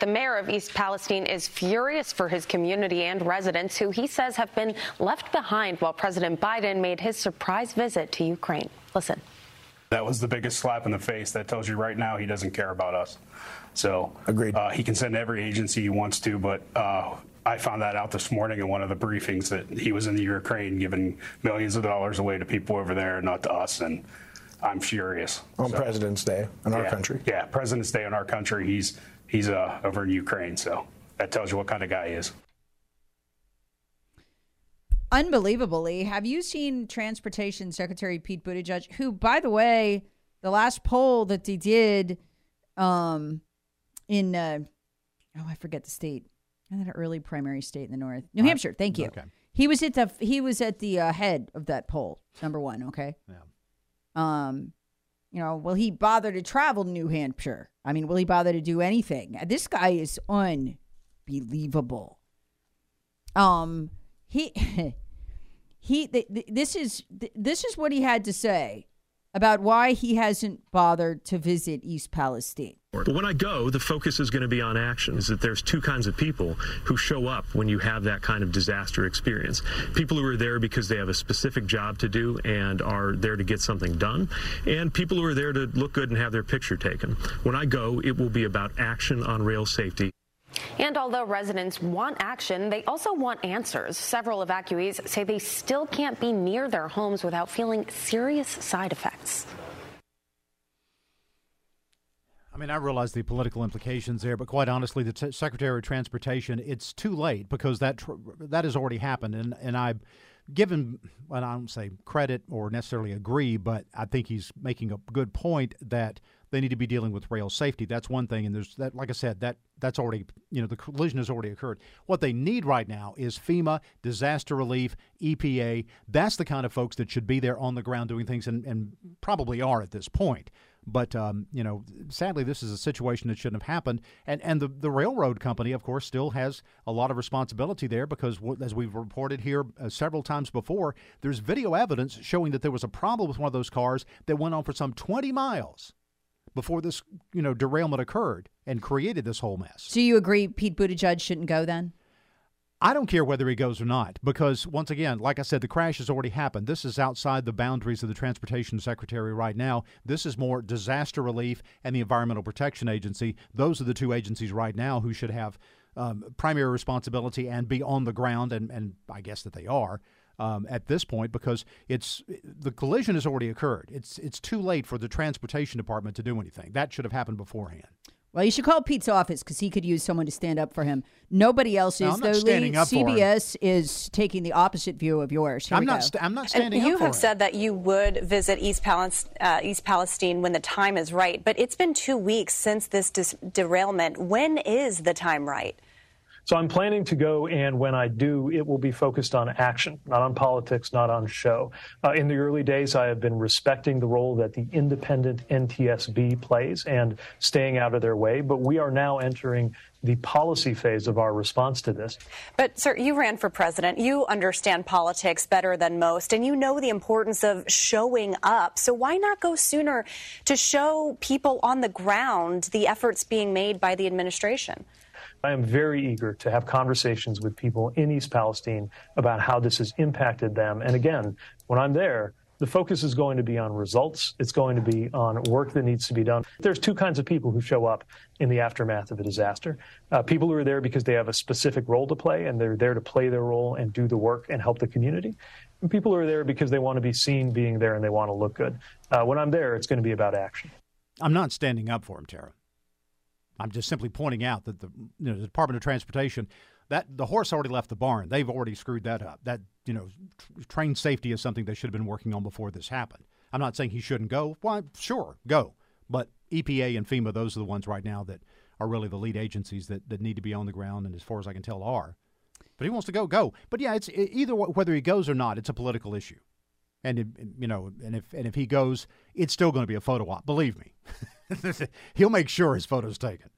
The mayor of East Palestine is furious for his community and residents who he says have been left behind while President Biden made his surprise visit to Ukraine. Listen. That was the biggest slap in the face. That tells you right now he doesn't care about us. So agreed. Uh, he can send every agency he wants to, but uh, I found that out this morning in one of the briefings that he was in the Ukraine giving millions of dollars away to people over there, not to us. And I'm furious. On so, President's Day in our yeah, country. Yeah, President's Day in our country. He's he's uh, over in Ukraine. So that tells you what kind of guy he is. Unbelievably, have you seen Transportation Secretary Pete Buttigieg, who, by the way, the last poll that they did um, in, uh, oh, I forget the state, an early primary state in the north, New Hampshire. Thank you. Okay. He was at the he was at the uh, head of that poll, number one. Okay. Yeah. Um, you know, will he bother to travel to New Hampshire? I mean, will he bother to do anything? This guy is unbelievable. Um, he he th- th- this is th- this is what he had to say about why he hasn't bothered to visit East Palestine. But when I go, the focus is going to be on action. Is that there's two kinds of people who show up when you have that kind of disaster experience. People who are there because they have a specific job to do and are there to get something done, and people who are there to look good and have their picture taken. When I go, it will be about action on rail safety. And although residents want action, they also want answers. Several evacuees say they still can't be near their homes without feeling serious side effects. I mean, I realize the political implications there, but quite honestly, the t- Secretary of Transportation, it's too late because that tr- that has already happened, and and I, given, well, I don't say credit or necessarily agree, but I think he's making a good point that they need to be dealing with rail safety. That's one thing, and there's that. Like I said, that that's already you know the collision has already occurred. What they need right now is FEMA, disaster relief, EPA. That's the kind of folks that should be there on the ground doing things, and, and probably are at this point. But um, you know, sadly, this is a situation that shouldn't have happened. And and the the railroad company, of course, still has a lot of responsibility there because, as we've reported here uh, several times before, there's video evidence showing that there was a problem with one of those cars that went on for some 20 miles before this you know derailment occurred and created this whole mess. Do you agree Pete Buttigieg shouldn't go then? I don't care whether he goes or not because, once again, like I said, the crash has already happened. This is outside the boundaries of the Transportation Secretary right now. This is more disaster relief and the Environmental Protection Agency. Those are the two agencies right now who should have um, primary responsibility and be on the ground, and, and I guess that they are. Um, at this point, because it's the collision has already occurred. It's it's too late for the transportation department to do anything. That should have happened beforehand. Well, you should call Pete's office because he could use someone to stand up for him. Nobody else No, is. I'm not though, standing Lee. up for him. CBS is taking the opposite view of yours. Here I'm not st- I'm not And standing you up for have said that you would visit East, Palis- uh, East Palestine when the time is right, but it's been two weeks since this dis- derailment. When is the time right? So I'm planning to go, and when I do, it will be focused on action, not on politics, not on show. Uh, in the early days, I have been respecting the role that the independent NTSB plays and staying out of their way, but we are now entering the policy phase of our response to this. But, sir, you ran for president. You understand politics better than most, and you know the importance of showing up. So, why not go sooner to show people on the ground the efforts being made by the administration? I am very eager to have conversations with people in East Palestine about how this has impacted them. And again, when I'm there, The focus is going to be on results. It's going to be on work that needs to be done. There's two kinds of people who show up in the aftermath of a disaster. Uh, people who are there because they have a specific role to play and they're there to play their role and do the work and help the community. And people who are there because they want to be seen being there and they want to look good. Uh, when I'm there, it's going to be about action. I'm not standing up for him, Tara. I'm just simply pointing out that the, you know, the Department of Transportation that the horse already left the barn. They've already screwed that up. That you know, train safety is something they should have been working on before this happened. I'm not saying he shouldn't go. Why, sure, go. But EPA and FEMA, those are the ones right now that are really the lead agencies that, that need to be on the ground, and as far as I can tell, are. But he wants to go, go. But yeah, it's either whether he goes or not, it's a political issue. And you know, and if and if he goes, it's still going to be a photo op. Believe me, he'll make sure his photo's taken.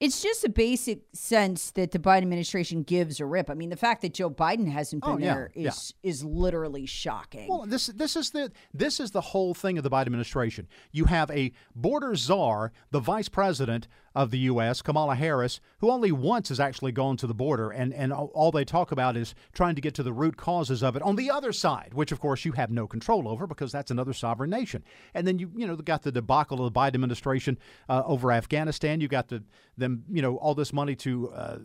It's just a basic sense that the Biden administration gives a rip. I mean, the fact that Joe Biden hasn't oh, been oh, yeah, there is yeah. is literally shocking. Well, this this is the this is the whole thing of the Biden administration. You have a border czar, the vice president of the U.S., Kamala Harris, who only once has actually gone to the border, and, and all they talk about is trying to get to the root causes of it on the other side, which of course you have no control over because that's another sovereign nation. And then you you know got the debacle of the Biden administration uh, over Afghanistan. You got the them you know all this money to uh,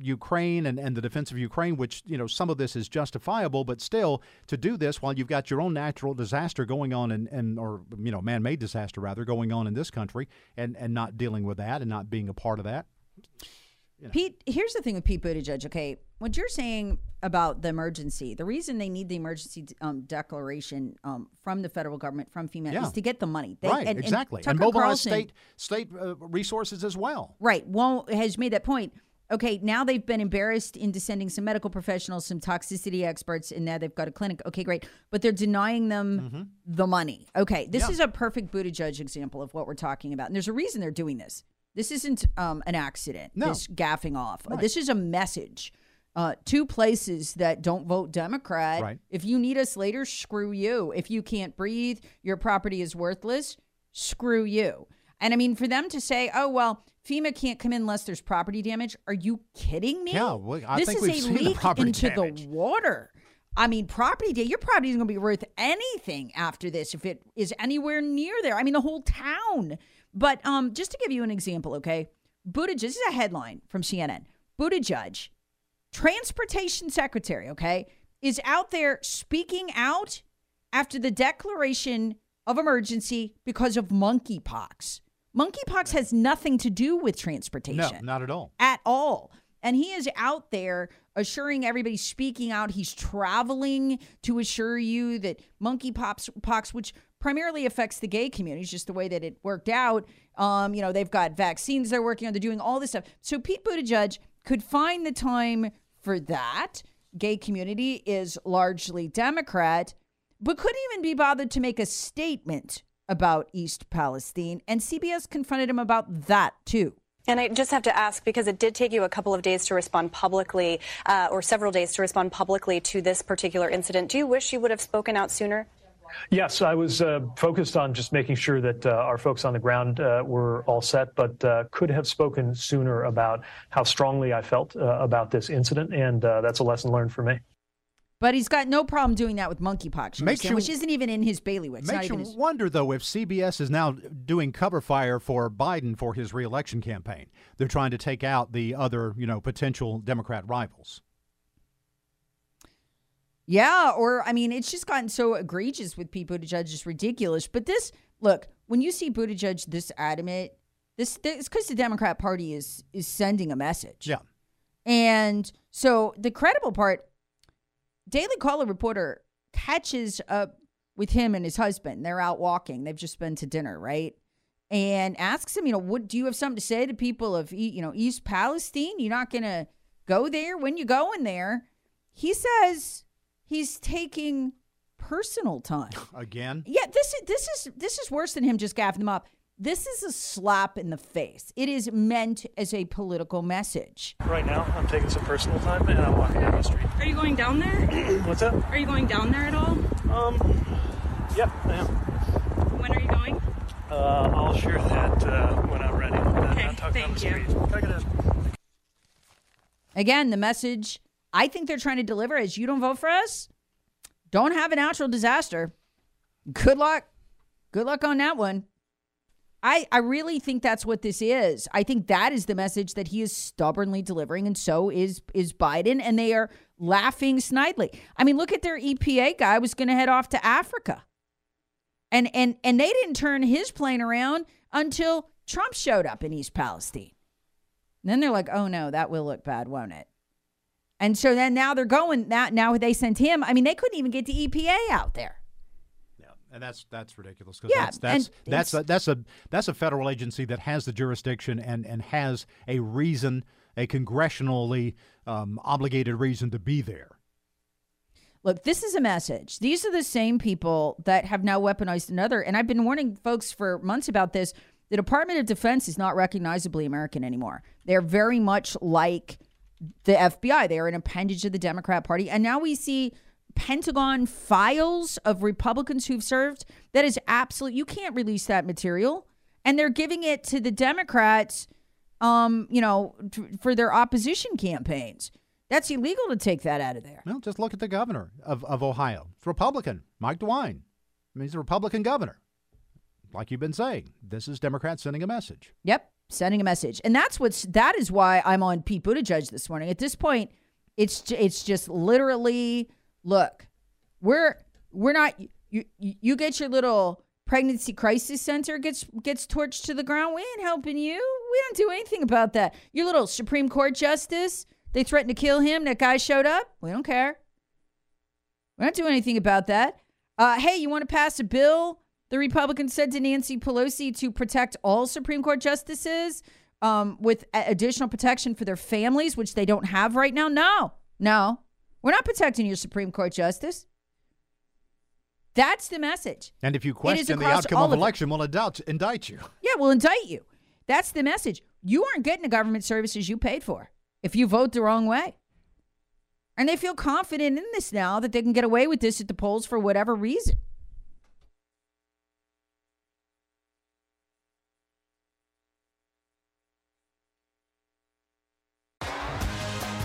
Ukraine and, and the defense of Ukraine, which you know some of this is justifiable, but still to do this while you've got your own natural disaster going on and and or you know man-made disaster rather going on in this country and and not dealing with that and not being a part of that. You know. Pete, here's the thing with Pete Buttigieg. Okay, what you're saying about the emergency, the reason they need the emergency um, declaration um, from the federal government, from FEMA, yeah. is to get the money. They, right, and, exactly, and, and mobilize state state uh, resources as well. Right. Well, has made that point. Okay, now they've been embarrassed into sending some medical professionals, some toxicity experts, and now they've got a clinic. Okay, great. But they're denying them mm-hmm. the money. Okay, this yeah. is a perfect Buttigieg example of what we're talking about. And there's a reason they're doing this. This isn't um, an accident. No. This gaffing off. Right. This is a message. Uh, two places that don't vote Democrat. Right. If you need us later, screw you. If you can't breathe, your property is worthless. Screw you. And I mean, for them to say, "Oh well, FEMA can't come in unless there's property damage," are you kidding me? Yeah, well, I this think is we've a leak the into damage. the water. I mean, property day, your property isn't going to be worth anything after this if it is anywhere near there. I mean, the whole town but um, just to give you an example, okay, Buttigieg. This is a headline from CNN. Buttigieg, transportation secretary, okay, is out there speaking out after the declaration of emergency because of monkeypox. Monkeypox has nothing to do with transportation. No, not at all. At all. And he is out there assuring everybody, speaking out. He's traveling to assure you that monkeypox, which primarily affects the gay community, just the way that it worked out. Um, you know, they've got vaccines they're working on, they're doing all this stuff. So Pete Buttigieg could find the time for that. Gay community is largely Democrat, but couldn't even be bothered to make a statement about East Palestine. And CBS confronted him about that too. And I just have to ask because it did take you a couple of days to respond publicly, uh, or several days to respond publicly to this particular incident. Do you wish you would have spoken out sooner? Yes, I was uh, focused on just making sure that uh, our folks on the ground uh, were all set, but uh, could have spoken sooner about how strongly I felt uh, about this incident, and uh, that's a lesson learned for me. But he's got no problem doing that with monkeypox, makes you, which isn't even in his bailiwick. Makes you his... wonder, though, if CBS is now doing cover fire for Biden for his reelection campaign. They're trying to take out the other, you know, potential Democrat rivals. Yeah, or I mean, it's just gotten so egregious with Pete Buttigieg, just ridiculous. But this, look, when you see Buttigieg this adamant, this it's because the Democrat Party is is sending a message. Yeah, and so the credible part Daily Caller reporter catches up with him and his husband. They're out walking. They've just been to dinner, right? And asks him, you know, what do you have something to say to people of, you know, East Palestine? You're not going to go there when you go in there. He says he's taking personal time again. Yeah, this is this is this is worse than him just gaffing them up. This is a slap in the face. It is meant as a political message. Right now, I'm taking some personal time and I'm walking down the street. Are you going down there? What's that? Are you going down there at all? Um, yeah, I am. When are you going? Uh, I'll share that uh, when I'm ready. Okay, thank you. Again, the message I think they're trying to deliver is you don't vote for us, don't have a natural disaster. Good luck. Good luck on that one. I, I really think that's what this is. I think that is the message that he is stubbornly delivering, and so is is Biden, and they are laughing snidely. I mean, look at their EPA guy was going to head off to Africa, and and and they didn't turn his plane around until Trump showed up in East Palestine. And then they're like, oh no, that will look bad, won't it? And so then now they're going now. Now they sent him. I mean, they couldn't even get the EPA out there Yeah, and that's that's ridiculous because yeah, that's that's that's a, that's a that's a federal agency that has the jurisdiction and and has a reason, a congressionally um, obligated reason to be there. Look, this is a message. These are the same people that have now weaponized another, and I've been warning folks for months about this. The Department of Defense is not recognizably American anymore. They're very much like the FBI. They are an appendage of the Democrat Party, and now we see Pentagon files of Republicans who've served. That is absolute. You can't release that material, and they're giving it to the Democrats. Um, you know, t- for their opposition campaigns. That's illegal to take that out of there. Well, just look at the governor of, of Ohio. It's Republican, Mike DeWine. I mean, he's a Republican governor. Like you've been saying, this is Democrats sending a message. Yep, sending a message, and that's what's that is why I'm on Pete Buttigieg this morning. At this point, it's it's just literally look, we're we're not you you get your little pregnancy crisis center gets gets torched to the ground. We ain't helping you. We don't do anything about that. Your little Supreme Court justice, they threatened to kill him. That guy showed up. We don't care. We don't do anything about that. Uh, hey, you want to pass a bill? The Republicans said to Nancy Pelosi to protect all Supreme Court justices um, with additional protection for their families, which they don't have right now. No, no. We're not protecting your Supreme Court justice. That's the message. And if you question the outcome of election, we'll indict, indict you. Yeah, we'll indict you. That's the message. You aren't getting the government services you paid for if you vote the wrong way. And they feel confident in this now that they can get away with this at the polls for whatever reason.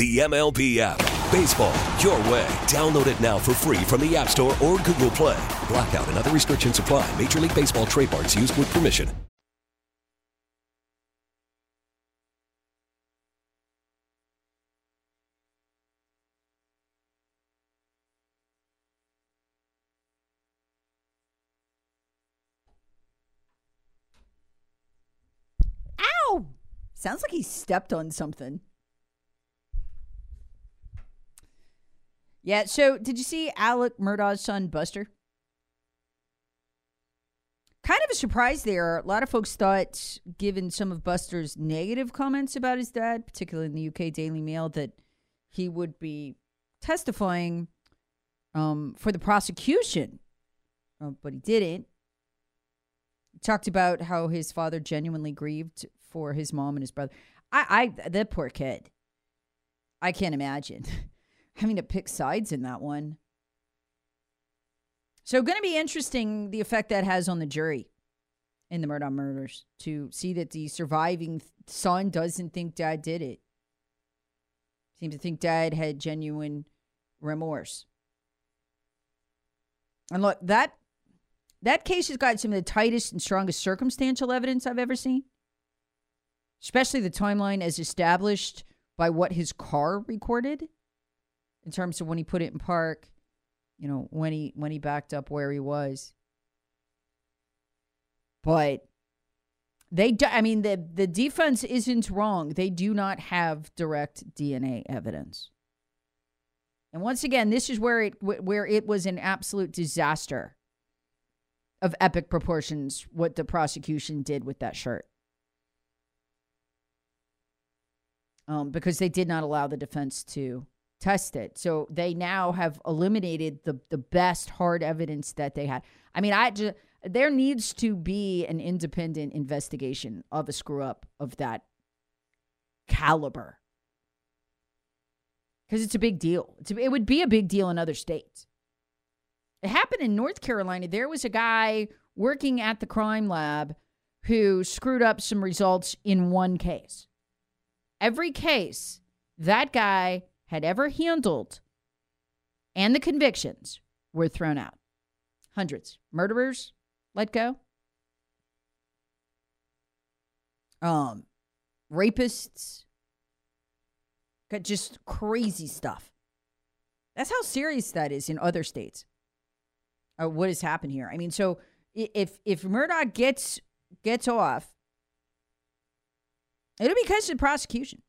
The MLB app. Baseball, your way. Download it now for free from the App Store or Google Play. Blackout and other restrictions apply. Major League Baseball trademarks used with permission. Ow! Sounds like he stepped on something. Yeah. So, did you see Alex Murdaugh's son, Buster? Kind of a surprise there. A lot of folks thought, given some of Buster's negative comments about his dad, particularly in the UK Daily Mail, that he would be testifying um, for the prosecution, uh, but he didn't. He talked about how his father genuinely grieved for his mom and his brother. I, I, that poor kid. I can't imagine. having to pick sides in that one. So, going to be interesting the effect that has on the jury in the Murdaugh murders to see that the surviving son doesn't think dad did it. Seemed to think dad had genuine remorse. And look, that that case has got some of the tightest and strongest circumstantial evidence I've ever seen. Especially the timeline as established by what his car recorded in terms of when he put it in park, you know, when he when he backed up where he was. But they do, I mean the the defense isn't wrong. They do not have direct DNA evidence. And once again, this is where it where it was an absolute disaster of epic proportions what the prosecution did with that shirt. Um, because they did not allow the defense to test it. So they now have eliminated the the best hard evidence that they had. I mean, I just there needs to be an independent investigation of a screw up of that caliber because it's a big deal. A, it would be a big deal in other states. It happened in North Carolina. There was a guy working at the crime lab who screwed up some results in one case. Every case that guy had ever handled and the convictions were thrown out. Hundreds. Murderers let go. Um, rapists, just crazy stuff. That's how serious that is in other states. Uh, what has happened here? I mean, so if if Murdaugh gets gets off, it'll be because of the prosecution.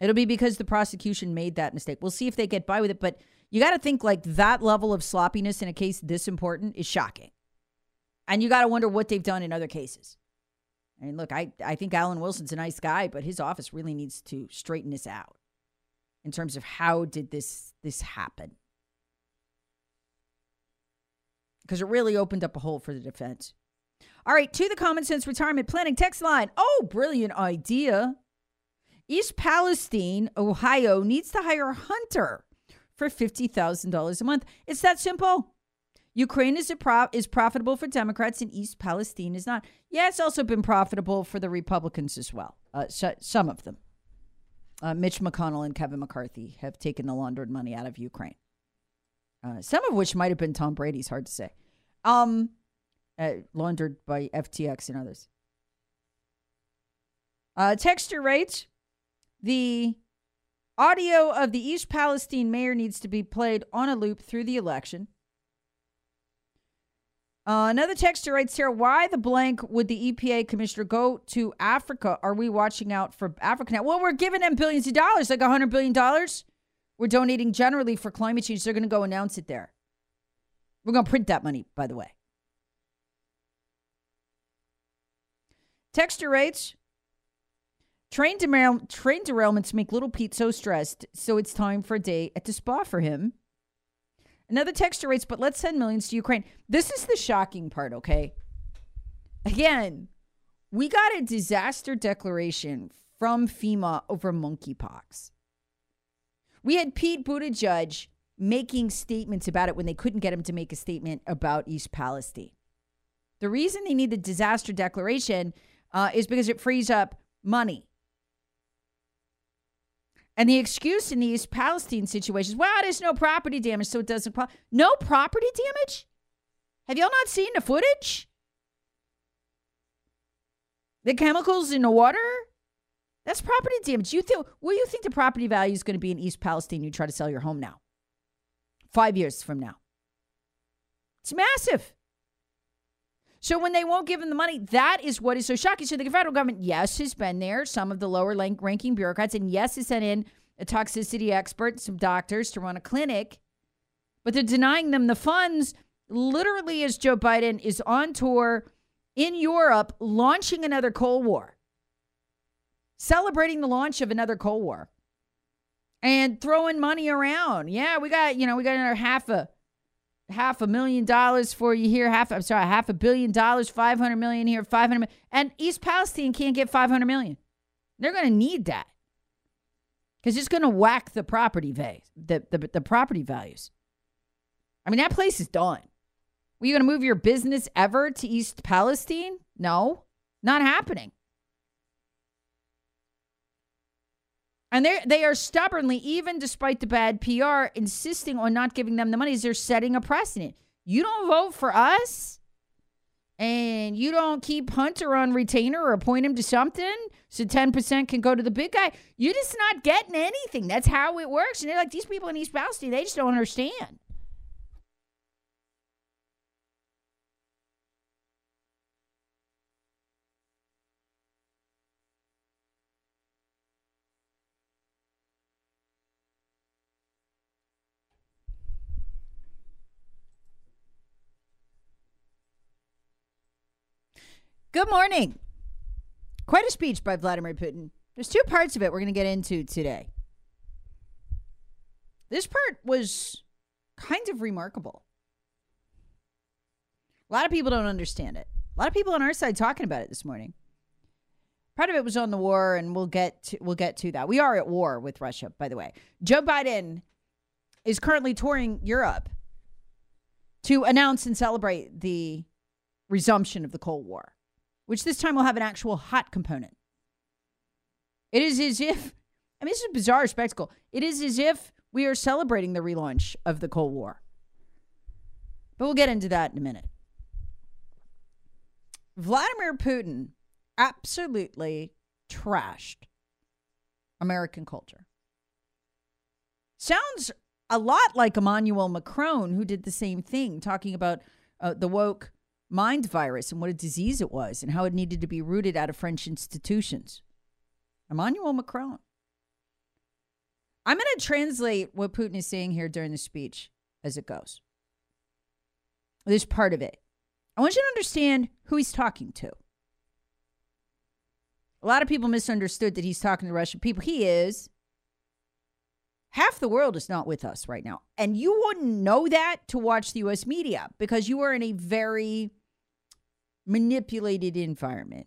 It'll be because the prosecution made that mistake. We'll see if they get by with it, but you got to think like that level of sloppiness in a case this important is shocking. And you got to wonder what they've done in other cases. I mean, look, I, I think Alan Wilson's a nice guy, but his office really needs to straighten this out in terms of how did this this happen? Because it really opened up a hole for the defense. All right, to the common sense retirement planning text line. Oh, brilliant idea. East Palestine, Ohio needs to hire a hunter for $50,000 a month. It's that simple. Ukraine is, pro- is profitable for Democrats and East Palestine is not. Yeah, it's also been profitable for the Republicans as well, uh, sh- some of them. Uh, Mitch McConnell and Kevin McCarthy have taken the laundered money out of Ukraine, uh, some of which might have been Tom Brady's, hard to say, um, uh, laundered by FTX and others. Uh, texture rates the audio of the East Palestine mayor needs to be played on a loop through the election. Uh, another texter writes here, why the blank would the EPA commissioner go to Africa? Are we watching out for Africa now? Well, we're giving them billions of dollars, like $100 billion. We're donating generally for climate change. They're going to go announce it there. We're going to print that money, by the way. Texture writes, train, derail- train derailments make little Pete so stressed, so it's time for a day at the spa for him. Another texture rates, but let's send millions to Ukraine. This is the shocking part, okay? Again, we got a disaster declaration from FEMA over monkeypox. We had Pete Buttigieg making statements about it when they couldn't get him to make a statement about East Palestine. The reason they need the disaster declaration uh, is because it frees up money. And the excuse in these Palestine situations, well, there's no property damage, so it doesn't. Pro-. No property damage? Have y'all not seen the footage? The chemicals in the water? That's property damage. You think? What do you think the property value is going to be in East Palestine? You try to sell your home now, five years from now. It's massive. So when they won't give them the money, that is what is so shocking. So the federal government, yes, has been there, some of the lower ranking bureaucrats, and yes, has sent in a toxicity expert, some doctors to run a clinic, but they're denying them the funds literally as Joe Biden is on tour in Europe launching another Cold War, celebrating the launch of another Cold War, and throwing money around. Yeah, we got, you know, we got another half a half a million dollars for you here, half I'm sorry, half a billion dollars, 500 million here, 500 million. And East Palestine can't get 500 million. They're going to need that. Cuz it's going to whack the property value, the, the the property values. I mean, that place is done. Were you going to move your business ever to East Palestine? No. Not happening. And they they are stubbornly, even despite the bad PR, insisting on not giving them the money. They're setting a precedent. You don't vote for us, and you don't keep Hunter on retainer or appoint him to something, so ten percent can go to the big guy. You're just not getting anything. That's how it works. And they're like these people in East Palestine. They just don't understand. Good morning. Quite a speech by Vladimir Putin. There's two parts of it we're going to get into today. This part was kind of remarkable. A lot of people don't understand it. A lot of people on our side talking about it this morning. Part of it was on the war, and we'll get to, we'll get to that. We are at war with Russia, by the way. Joe Biden is currently touring Europe to announce and celebrate the resumption of the Cold War which this time will have an actual hot component. It is as if, I mean, this is a bizarre spectacle. It is as if we are celebrating the relaunch of the Cold War. But we'll get into that in a minute. Vladimir Putin absolutely trashed American culture. Sounds a lot like Emmanuel Macron, who did the same thing, talking about uh, the woke mind virus and what a disease it was and how it needed to be rooted out of French institutions. Emmanuel Macron. I'm going to translate what Putin is saying here during the speech as it goes. This part of it. I want you to understand who he's talking to. A lot of people misunderstood that he's talking to Russian people. He is. Half the world is not with us right now. And you wouldn't know that to watch the US media because you are in a very manipulated environment.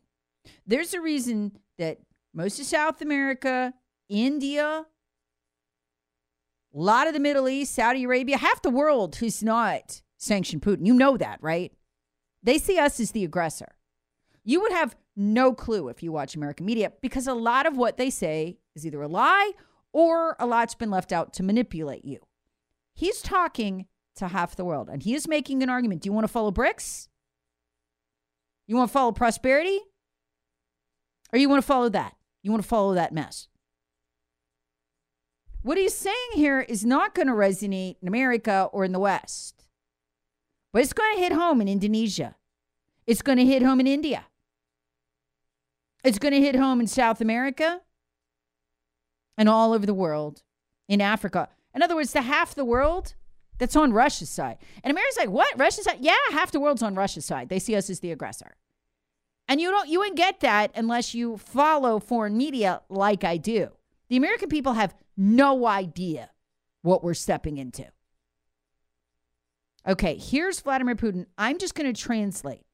There's a reason that most of South America, India, a lot of the Middle East, Saudi Arabia, half the world who's not sanctioned Putin. You know that, right? They see us as the aggressor. You would have no clue if you watch American media because a lot of what they say is either a lie or a lot's been left out to manipulate you. He's talking to half the world and he is making an argument. Do you want to follow BRICS? You want to follow prosperity? Or you want to follow that? You want to follow that mess? What he's saying here is not going to resonate in America or in the West, but it's going to hit home in Indonesia. It's going to hit home in India. It's going to hit home in South America and all over the world, in Africa. In other words, the half the world that's on Russia's side. And America's like, what? Russia's side? Yeah, half the world's on Russia's side. They see us as the aggressor. And you don't you wouldn't get that unless you follow foreign media like I do. The American people have no idea what we're stepping into. Okay, here's Vladimir Putin. I'm just going to translate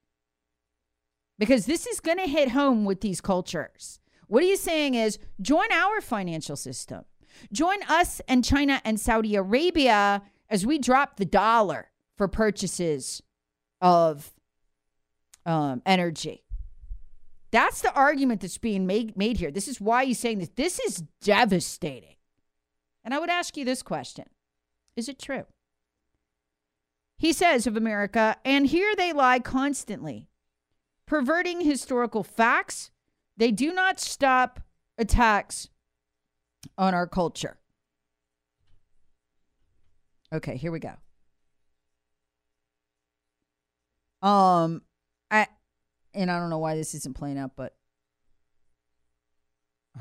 because this is going to hit home with these cultures. What he's saying is join our financial system. Join us and China and Saudi Arabia as we drop the dollar for purchases of um, energy. That's the argument that's being made, made here. This is why he's saying this. This is devastating. And I would ask you this question Is it true? He says of America, and here they lie constantly, perverting historical facts. They do not stop attacks on our culture. Okay, here we go. Um, I and I don't know why this isn't playing up, but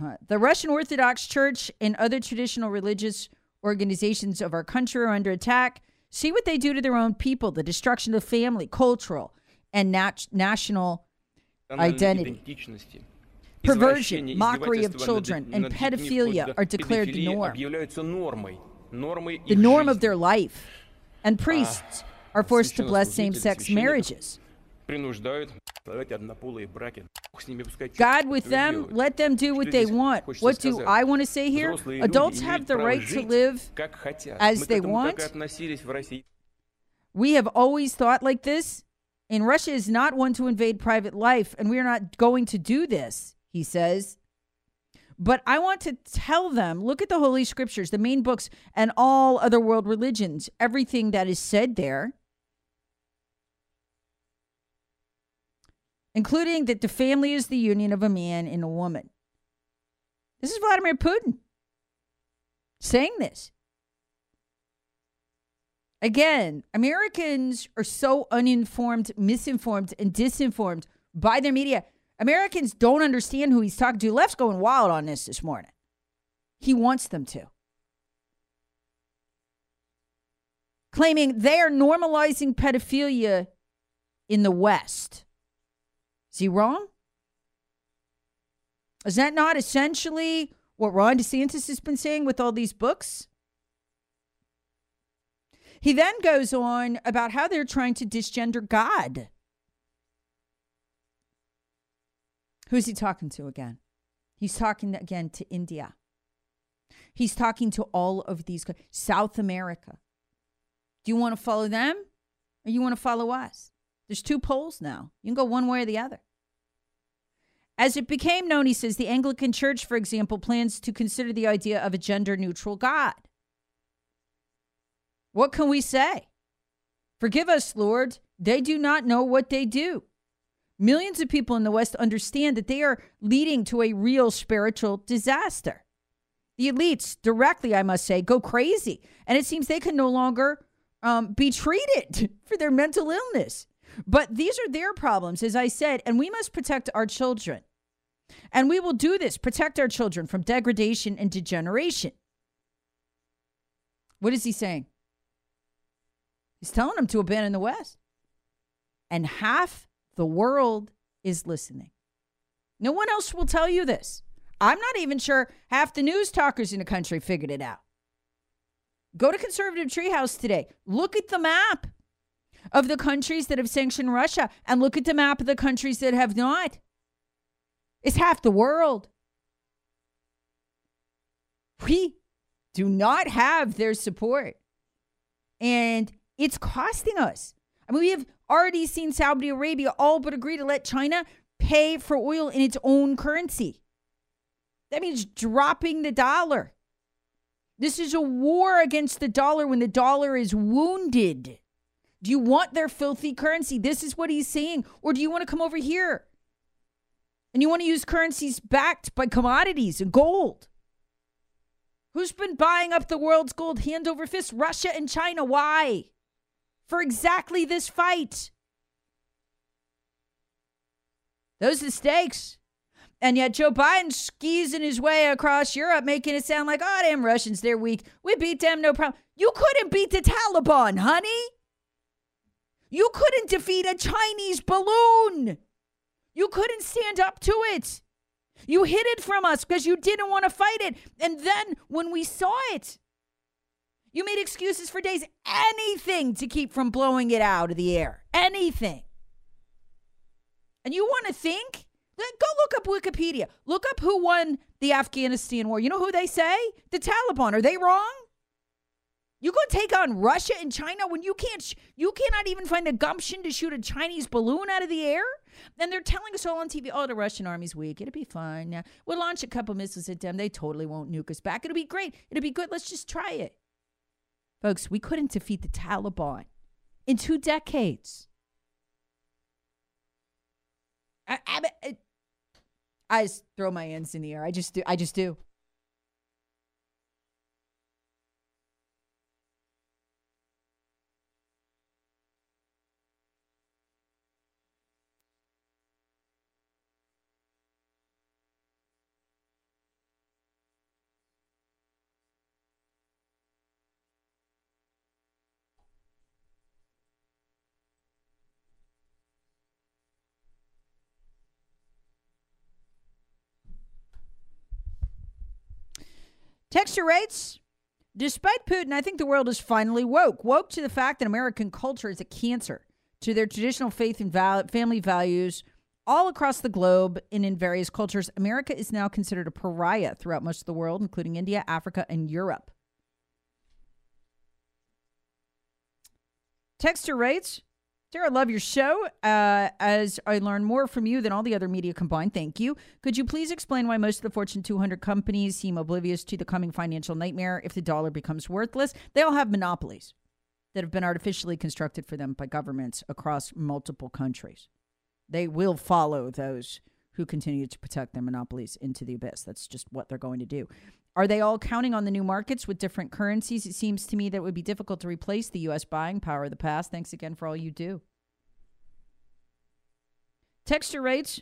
uh, the Russian Orthodox Church and other traditional religious organizations of our country are under attack. See what they do to their own people: the destruction of family, cultural, and nat- national identity. Perversion, mockery of children, and pedophilia are declared the norm the norm of their life. And priests are forced to bless same sex marriages. God with them, let them do what they want. What do I want to say here? Adults have the right to live as they want. We have always thought like this, and Russia is not one to invade private life, and we are not going to do this, he says. But I want to tell them look at the Holy Scriptures, the main books, and all other world religions, everything that is said there, including that the family is the union of a man and a woman. This is Vladimir Putin saying this. Again, Americans are so uninformed, misinformed, and disinformed by their media. Americans don't understand who he's talking to. Left's going wild on this this morning. He wants them to. Claiming they are normalizing pedophilia in the West. Is he wrong? Is that not essentially what Ron DeSantis has been saying with all these books? He then goes on about how they're trying to disgender God. Who's he talking to again? He's talking again to India. He's talking to all of these South America. Do you want to follow them or you want to follow us? There's two poles now. You can go one way or the other. As it became known, he says the Anglican Church, for example, plans to consider the idea of a gender neutral God. What can we say? Forgive us, Lord. They do not know what they do. Millions of people in the West understand that they are leading to a real spiritual disaster. The elites, directly, I must say, go crazy. And it seems they can no longer um, be treated for their mental illness. But these are their problems, as I said, and we must protect our children. And we will do this protect our children from degradation and degeneration. What is he saying? He's telling them to abandon the West. And half the world is listening. No one else will tell you this. I'm not even sure half the news talkers in the country figured it out. Go to Conservative Treehouse today. Look at the map of the countries that have sanctioned Russia and look at the map of the countries that have not. It's half the world. We do not have their support. And it's costing us. I mean, we have already seen Saudi Arabia all but agree to let China pay for oil in its own currency. That means dropping the dollar. This is a war against the dollar when the dollar is wounded. Do you want their filthy currency? This is what he's saying. Or do you want to come over here and you want to use currencies backed by commodities and gold? Who's been buying up the world's gold hand over fist? Russia and China. Why? For exactly this fight. Those are the stakes. And yet Joe Biden skis in his way across Europe, making it sound like, oh, damn Russians, they're weak. We beat them, no problem. You couldn't beat the Taliban, honey. You couldn't defeat a Chinese balloon. You couldn't stand up to it. You hid it from us because you didn't want to fight it. And then when we saw it, you made excuses for days, anything to keep from blowing it out of the air. Anything. And you want to think? Go look up Wikipedia. Look up who won the Afghanistan war. You know who they say? The Taliban. Are they wrong? You go take on Russia and China when you can't, you cannot even find the gumption to shoot a Chinese balloon out of the air. And they're telling us all on TV, oh, the Russian army's weak. It'll be fine. We'll launch a couple missiles at them. They totally won't nuke us back. It'll be great. It'll be good. Let's just try it, folks. We couldn't defeat the Taliban in two decades. I, I, I just throw my hands in the air. I just do. I just do. Texture rates. Despite Putin, I think the world is finally woke. Woke to the fact that American culture is a cancer to their traditional faith and val- family values all across the globe and in various cultures. America is now considered a pariah throughout most of the world, including India, Africa, and Europe. Texture rates. Tara, love your show. Uh, as I learn more from you than all the other media combined, thank you. Could you please explain why most of the Fortune 200 companies seem oblivious to the coming financial nightmare if the dollar becomes worthless? They all have monopolies that have been artificially constructed for them by governments across multiple countries. They will follow those who continue to protect their monopolies into the abyss. That's just what they're going to do. Are they all counting on the new markets with different currencies? It seems to me that it would be difficult to replace the U.S. buying power of the past. Thanks again for all you do. Texture rates.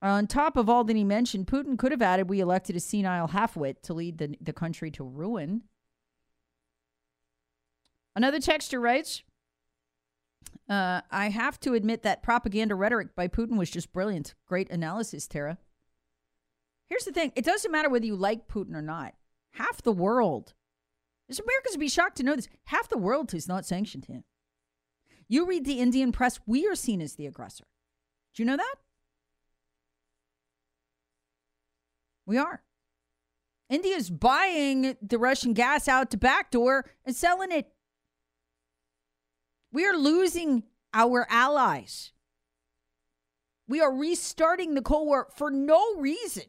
On top of all that he mentioned, Putin could have added we elected a senile halfwit to lead the, the country to ruin. Another texture writes uh, I have to admit that propaganda rhetoric by Putin was just brilliant. Great analysis, Tara. Here's the thing it doesn't matter whether you like Putin or not. Half the world, this Americans would be shocked to know this, half the world has not sanctioned him. You read the Indian press, we are seen as the aggressor. Do you know that? We are. India's buying the Russian gas out the back door and selling it. We are losing our allies. We are restarting the Cold War for no reason.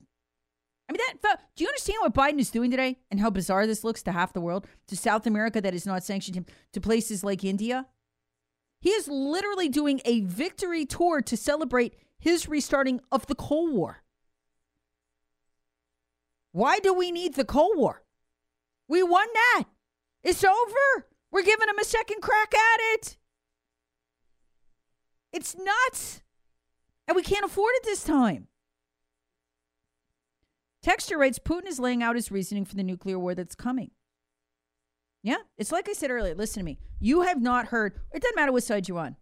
I mean, that. Do you understand what Biden is doing today and how bizarre this looks to half the world, to South America that has not sanctioned him, to places like India? He is literally doing a victory tour to celebrate his restarting of the Cold War. Why do we need the Cold War? We won that. It's over. We're giving him a second crack at it. It's nuts. And we can't afford it this time. Texture writes Putin is laying out his reasoning for the nuclear war that's coming. Yeah, it's like I said earlier. Listen to me. You have not heard, it doesn't matter what side you're on.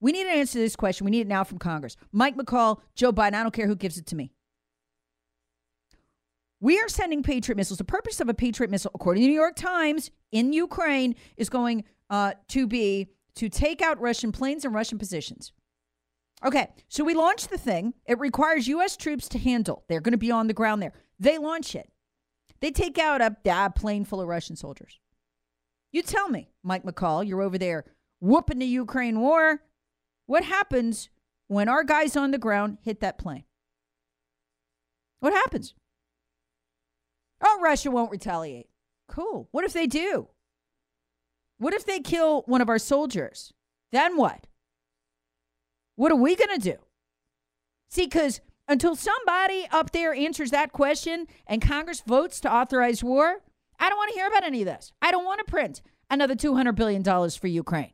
We need an answer to this question. We need it now from Congress. Mike McCaul, Joe Biden, I don't care who gives it to me. We are sending Patriot missiles. The purpose of a Patriot missile, according to the New York Times, in Ukraine is going uh, to be to take out Russian planes and Russian positions. Okay, so we launch the thing. It requires U.S. troops to handle. They're going to be on the ground there. They launch it. They take out a, a plane full of Russian soldiers. You tell me, Mike McCaul, you're over there whooping the Ukraine war. What happens when our guys on the ground hit that plane? What happens? Russia won't retaliate. Cool. What if they do? What if they kill one of our soldiers? Then what? What are we going to do? See, because until somebody up there answers that question and Congress votes to authorize war, I don't want to hear about any of this. I don't want to print another $200 billion for Ukraine.